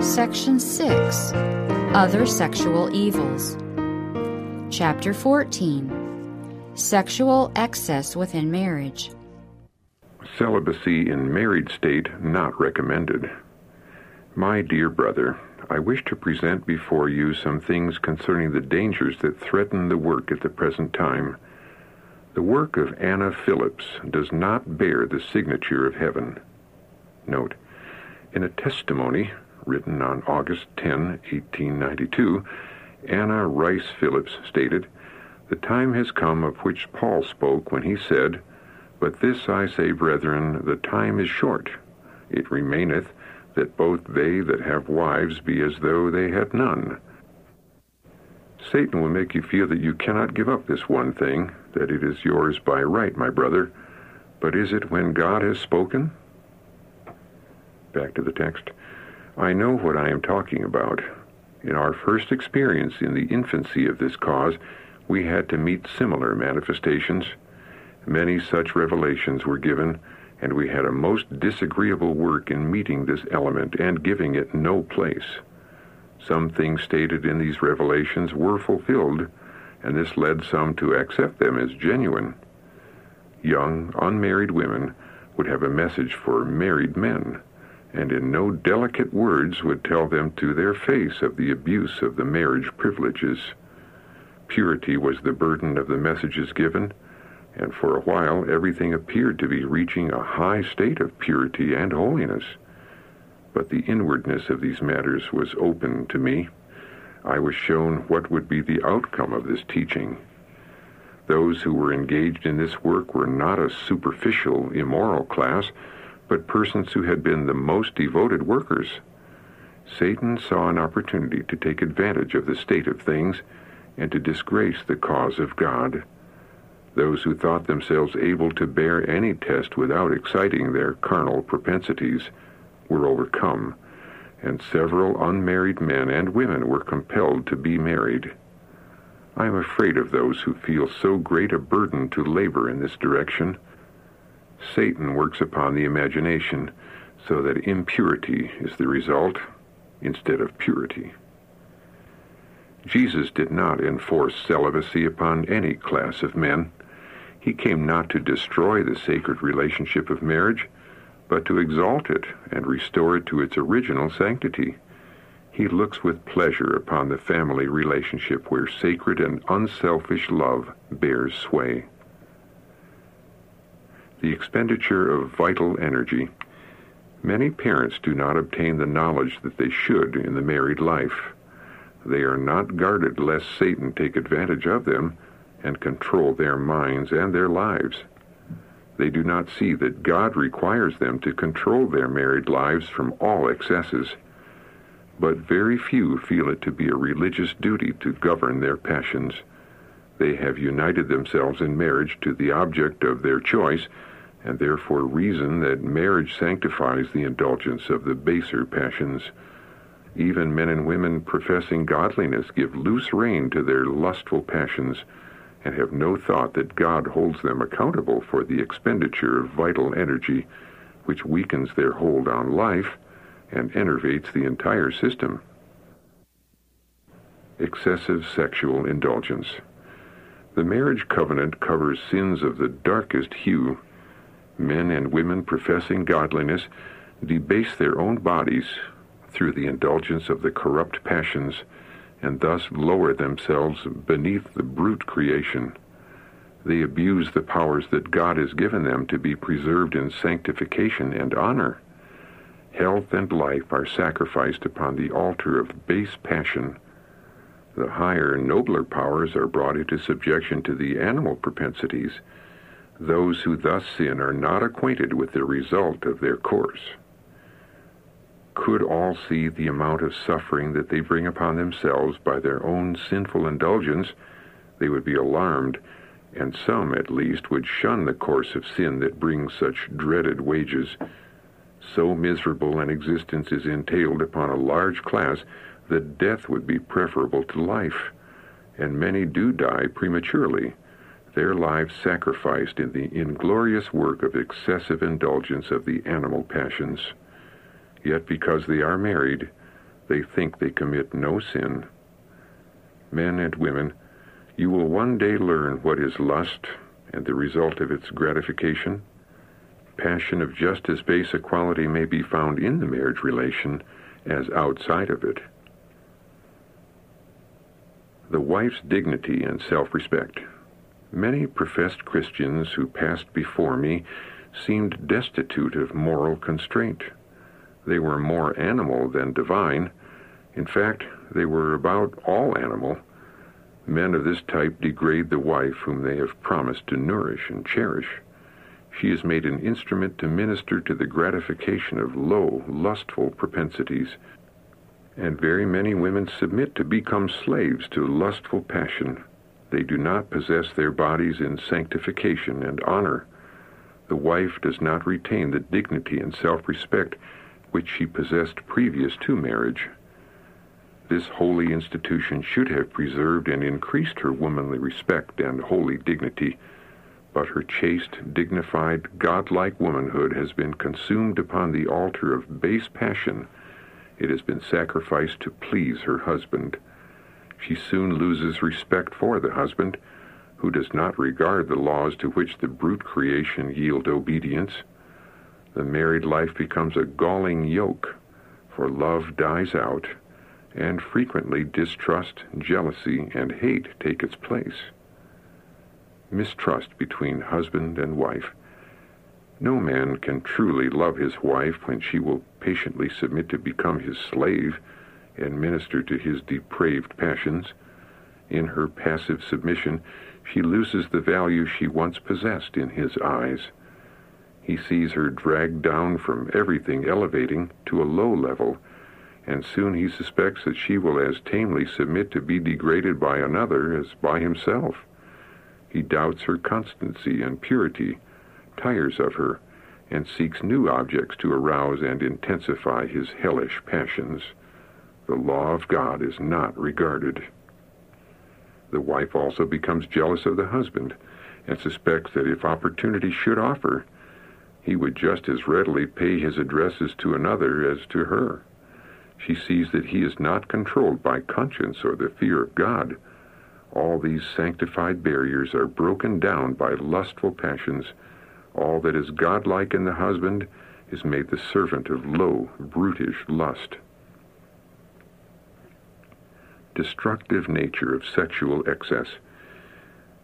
Section 6 Other Sexual Evils. Chapter 14 Sexual Excess Within Marriage. Celibacy in married state not recommended. My dear brother, I wish to present before you some things concerning the dangers that threaten the work at the present time. The work of Anna Phillips does not bear the signature of heaven. Note, in a testimony written on August 10, 1892, Anna Rice Phillips stated, The time has come of which Paul spoke when he said, But this I say, brethren, the time is short. It remaineth that both they that have wives be as though they had none. Satan will make you feel that you cannot give up this one thing, that it is yours by right, my brother. But is it when God has spoken? Back to the text. I know what I am talking about. In our first experience in the infancy of this cause, we had to meet similar manifestations. Many such revelations were given, and we had a most disagreeable work in meeting this element and giving it no place. Some things stated in these revelations were fulfilled, and this led some to accept them as genuine. Young, unmarried women would have a message for married men and in no delicate words would tell them to their face of the abuse of the marriage privileges. Purity was the burden of the messages given, and for a while everything appeared to be reaching a high state of purity and holiness. But the inwardness of these matters was open to me. I was shown what would be the outcome of this teaching. Those who were engaged in this work were not a superficial, immoral class, but persons who had been the most devoted workers. Satan saw an opportunity to take advantage of the state of things and to disgrace the cause of God. Those who thought themselves able to bear any test without exciting their carnal propensities were overcome, and several unmarried men and women were compelled to be married. I am afraid of those who feel so great a burden to labor in this direction Satan works upon the imagination so that impurity is the result instead of purity. Jesus did not enforce celibacy upon any class of men. He came not to destroy the sacred relationship of marriage, but to exalt it and restore it to its original sanctity. He looks with pleasure upon the family relationship where sacred and unselfish love bears sway the expenditure of vital energy. Many parents do not obtain the knowledge that they should in the married life. They are not guarded lest Satan take advantage of them and control their minds and their lives. They do not see that God requires them to control their married lives from all excesses. But very few feel it to be a religious duty to govern their passions. They have united themselves in marriage to the object of their choice and therefore reason that marriage sanctifies the indulgence of the baser passions. Even men and women professing godliness give loose rein to their lustful passions and have no thought that God holds them accountable for the expenditure of vital energy which weakens their hold on life and enervates the entire system. Excessive sexual indulgence. The marriage covenant covers sins of the darkest hue men and women professing godliness debase their own bodies through the indulgence of the corrupt passions and thus lower themselves beneath the brute creation. They abuse the powers that God has given them to be preserved in sanctification and honor. Health and life are sacrificed upon the altar of base passion. The higher, nobler powers are brought into subjection to the animal propensities those who thus sin are not acquainted with the result of their course. Could all see the amount of suffering that they bring upon themselves by their own sinful indulgence, they would be alarmed, and some at least would shun the course of sin that brings such dreaded wages. So miserable an existence is entailed upon a large class that death would be preferable to life, and many do die prematurely their lives sacrificed in the inglorious work of excessive indulgence of the animal passions. Yet because they are married, they think they commit no sin. Men and women, you will one day learn what is lust and the result of its gratification. Passion of just as base a quality may be found in the marriage relation as outside of it. The wife's dignity and self-respect. Many professed Christians who passed before me seemed destitute of moral constraint. They were more animal than divine. In fact, they were about all animal. Men of this type degrade the wife whom they have promised to nourish and cherish. She is made an instrument to minister to the gratification of low, lustful propensities. And very many women submit to become slaves to lustful passion. They do not possess their bodies in sanctification and honor. The wife does not retain the dignity and self-respect which she possessed previous to marriage. This holy institution should have preserved and increased her womanly respect and holy dignity, but her chaste, dignified, godlike womanhood has been consumed upon the altar of base passion. It has been sacrificed to please her husband. She soon loses respect for the husband, who does not regard the laws to which the brute creation yield obedience. The married life becomes a galling yoke, for love dies out, and frequently distrust, jealousy, and hate take its place. Mistrust between husband and wife. No man can truly love his wife when she will patiently submit to become his slave and minister to his depraved passions. In her passive submission, she loses the value she once possessed in his eyes. He sees her dragged down from everything elevating to a low level, and soon he suspects that she will as tamely submit to be degraded by another as by himself. He doubts her constancy and purity, tires of her, and seeks new objects to arouse and intensify his hellish passions. The law of God is not regarded. The wife also becomes jealous of the husband and suspects that if opportunity should offer, he would just as readily pay his addresses to another as to her. She sees that he is not controlled by conscience or the fear of God. All these sanctified barriers are broken down by lustful passions. All that is godlike in the husband is made the servant of low, brutish lust destructive nature of sexual excess.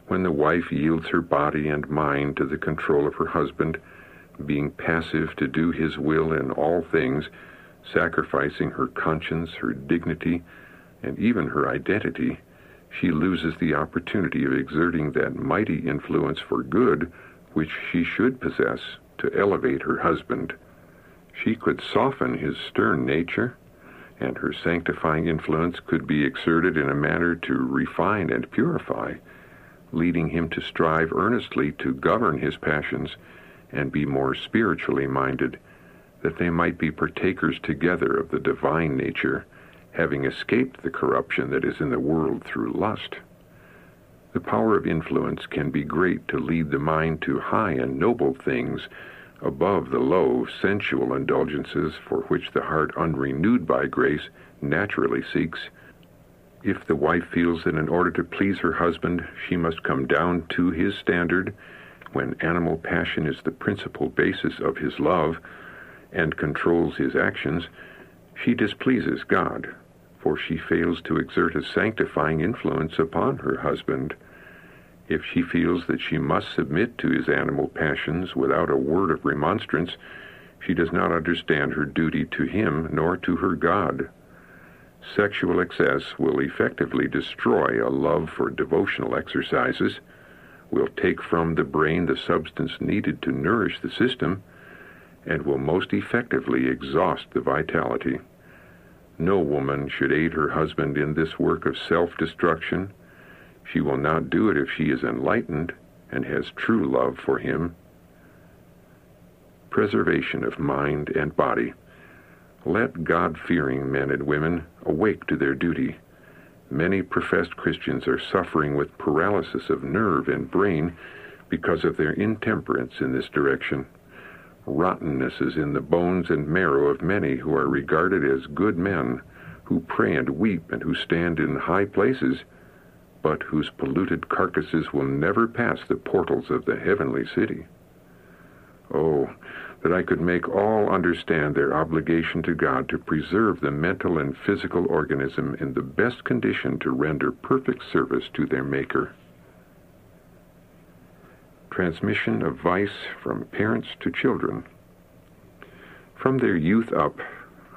When the wife yields her body and mind to the control of her husband, being passive to do his will in all things, sacrificing her conscience, her dignity, and even her identity, she loses the opportunity of exerting that mighty influence for good which she should possess to elevate her husband. She could soften his stern nature and her sanctifying influence could be exerted in a manner to refine and purify, leading him to strive earnestly to govern his passions and be more spiritually minded, that they might be partakers together of the divine nature, having escaped the corruption that is in the world through lust. The power of influence can be great to lead the mind to high and noble things above the low, sensual indulgences for which the heart unrenewed by grace naturally seeks. If the wife feels that in order to please her husband she must come down to his standard, when animal passion is the principal basis of his love and controls his actions, she displeases God, for she fails to exert a sanctifying influence upon her husband. If she feels that she must submit to his animal passions without a word of remonstrance, she does not understand her duty to him nor to her God. Sexual excess will effectively destroy a love for devotional exercises, will take from the brain the substance needed to nourish the system, and will most effectively exhaust the vitality. No woman should aid her husband in this work of self-destruction she will not do it if she is enlightened and has true love for him. Preservation of mind and body. Let God fearing men and women awake to their duty. Many professed Christians are suffering with paralysis of nerve and brain because of their intemperance in this direction. Rottenness is in the bones and marrow of many who are regarded as good men, who pray and weep and who stand in high places, but whose polluted carcasses will never pass the portals of the heavenly city. Oh, that I could make all understand their obligation to God to preserve the mental and physical organism in the best condition to render perfect service to their Maker. Transmission of vice from parents to children. From their youth up,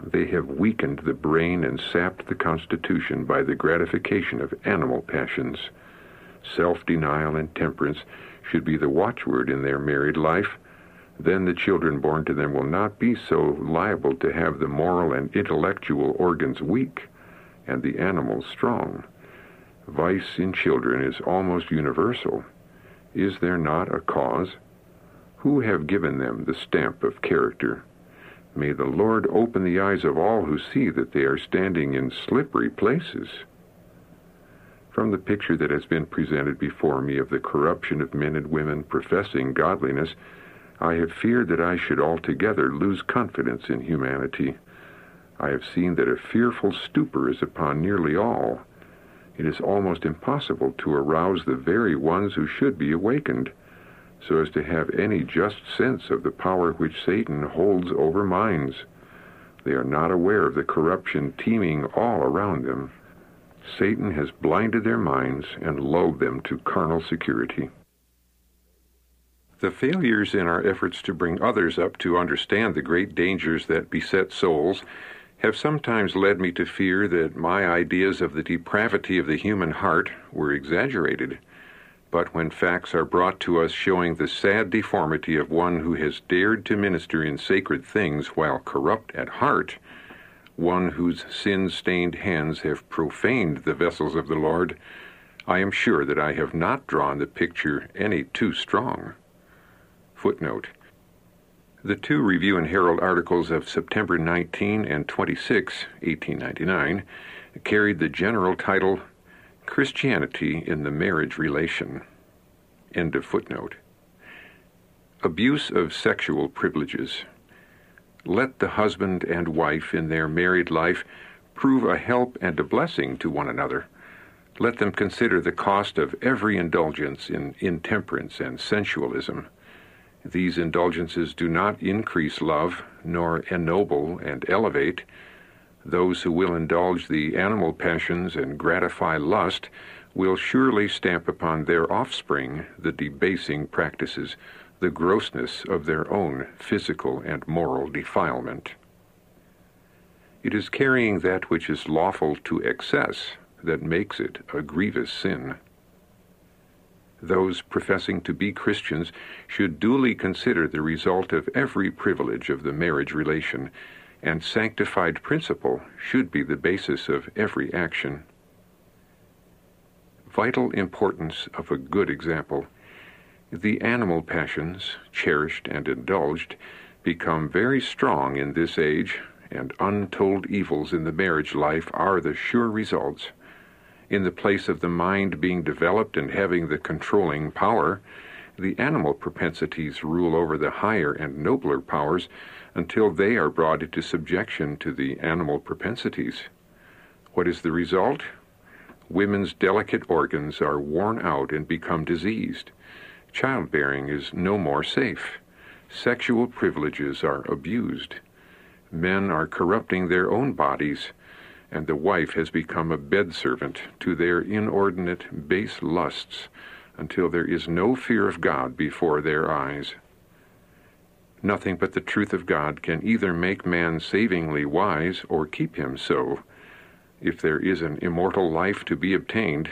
they have weakened the brain and sapped the constitution by the gratification of animal passions. Self denial and temperance should be the watchword in their married life then the children born to them will not be so liable to have the moral and intellectual organs weak and the animals strong. Vice in children is almost universal. Is there not a cause? Who have given them the stamp of character? May the Lord open the eyes of all who see that they are standing in slippery places. From the picture that has been presented before me of the corruption of men and women professing godliness, I have feared that I should altogether lose confidence in humanity. I have seen that a fearful stupor is upon nearly all. It is almost impossible to arouse the very ones who should be awakened, so as to have any just sense of the power which Satan holds over minds. They are not aware of the corruption teeming all around them. Satan has blinded their minds and lulled them to carnal security. The failures in our efforts to bring others up to understand the great dangers that beset souls have sometimes led me to fear that my ideas of the depravity of the human heart were exaggerated. But when facts are brought to us showing the sad deformity of one who has dared to minister in sacred things while corrupt at heart, one whose sin stained hands have profaned the vessels of the Lord, I am sure that I have not drawn the picture any too strong. Footnote. The two Review and Herald articles of September 19 and 26, 1899, carried the general title Christianity in the Marriage Relation. End of footnote. Abuse of sexual privileges. Let the husband and wife in their married life prove a help and a blessing to one another. Let them consider the cost of every indulgence in intemperance and sensualism. These indulgences do not increase love, nor ennoble and elevate. Those who will indulge the animal passions and gratify lust will surely stamp upon their offspring the debasing practices, the grossness of their own physical and moral defilement. It is carrying that which is lawful to excess that makes it a grievous sin those professing to be Christians should duly consider the result of every privilege of the marriage relation, and sanctified principle should be the basis of every action. Vital importance of a good example. The animal passions, cherished and indulged, become very strong in this age, and untold evils in the marriage life are the sure results in the place of the mind being developed and having the controlling power, the animal propensities rule over the higher and nobler powers until they are brought into subjection to the animal propensities. What is the result? Women's delicate organs are worn out and become diseased. Childbearing is no more safe. Sexual privileges are abused. Men are corrupting their own bodies and the wife has become a bed servant to their inordinate base lusts until there is no fear of God before their eyes. Nothing but the truth of God can either make man savingly wise or keep him so. If there is an immortal life to be obtained,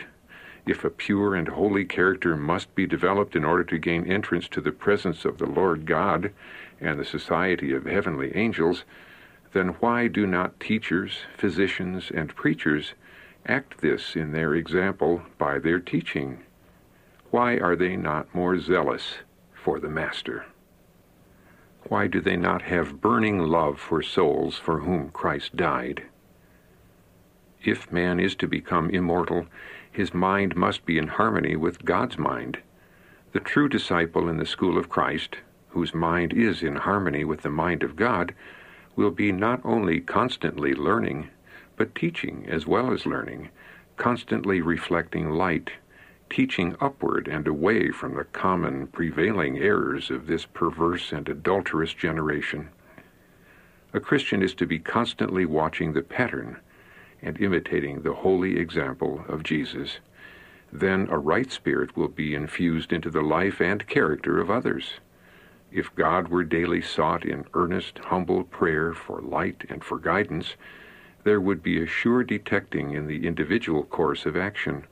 if a pure and holy character must be developed in order to gain entrance to the presence of the Lord God and the society of heavenly angels, then why do not teachers, physicians, and preachers act this in their example by their teaching? Why are they not more zealous for the Master? Why do they not have burning love for souls for whom Christ died? If man is to become immortal, his mind must be in harmony with God's mind. The true disciple in the school of Christ, whose mind is in harmony with the mind of God, will be not only constantly learning, but teaching as well as learning, constantly reflecting light, teaching upward and away from the common prevailing errors of this perverse and adulterous generation. A Christian is to be constantly watching the pattern and imitating the holy example of Jesus. Then a right spirit will be infused into the life and character of others. If God were daily sought in earnest, humble prayer for light and for guidance, there would be a sure detecting in the individual course of action.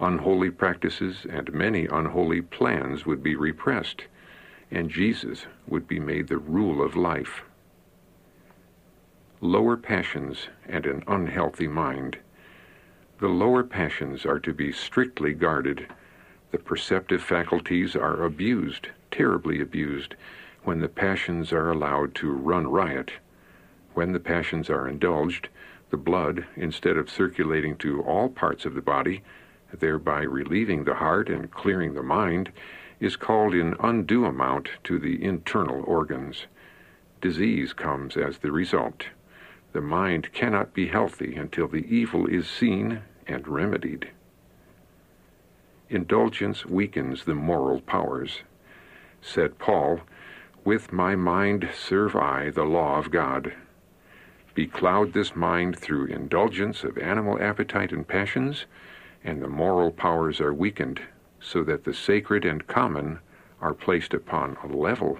Unholy practices and many unholy plans would be repressed, and Jesus would be made the rule of life. Lower passions and an unhealthy mind. The lower passions are to be strictly guarded. The perceptive faculties are abused, terribly abused, when the passions are allowed to run riot. When the passions are indulged, the blood, instead of circulating to all parts of the body, thereby relieving the heart and clearing the mind, is called in undue amount to the internal organs. Disease comes as the result. The mind cannot be healthy until the evil is seen and remedied. Indulgence weakens the moral powers. Said Paul, With my mind serve I the law of God. Becloud this mind through indulgence of animal appetite and passions, and the moral powers are weakened, so that the sacred and common are placed upon a level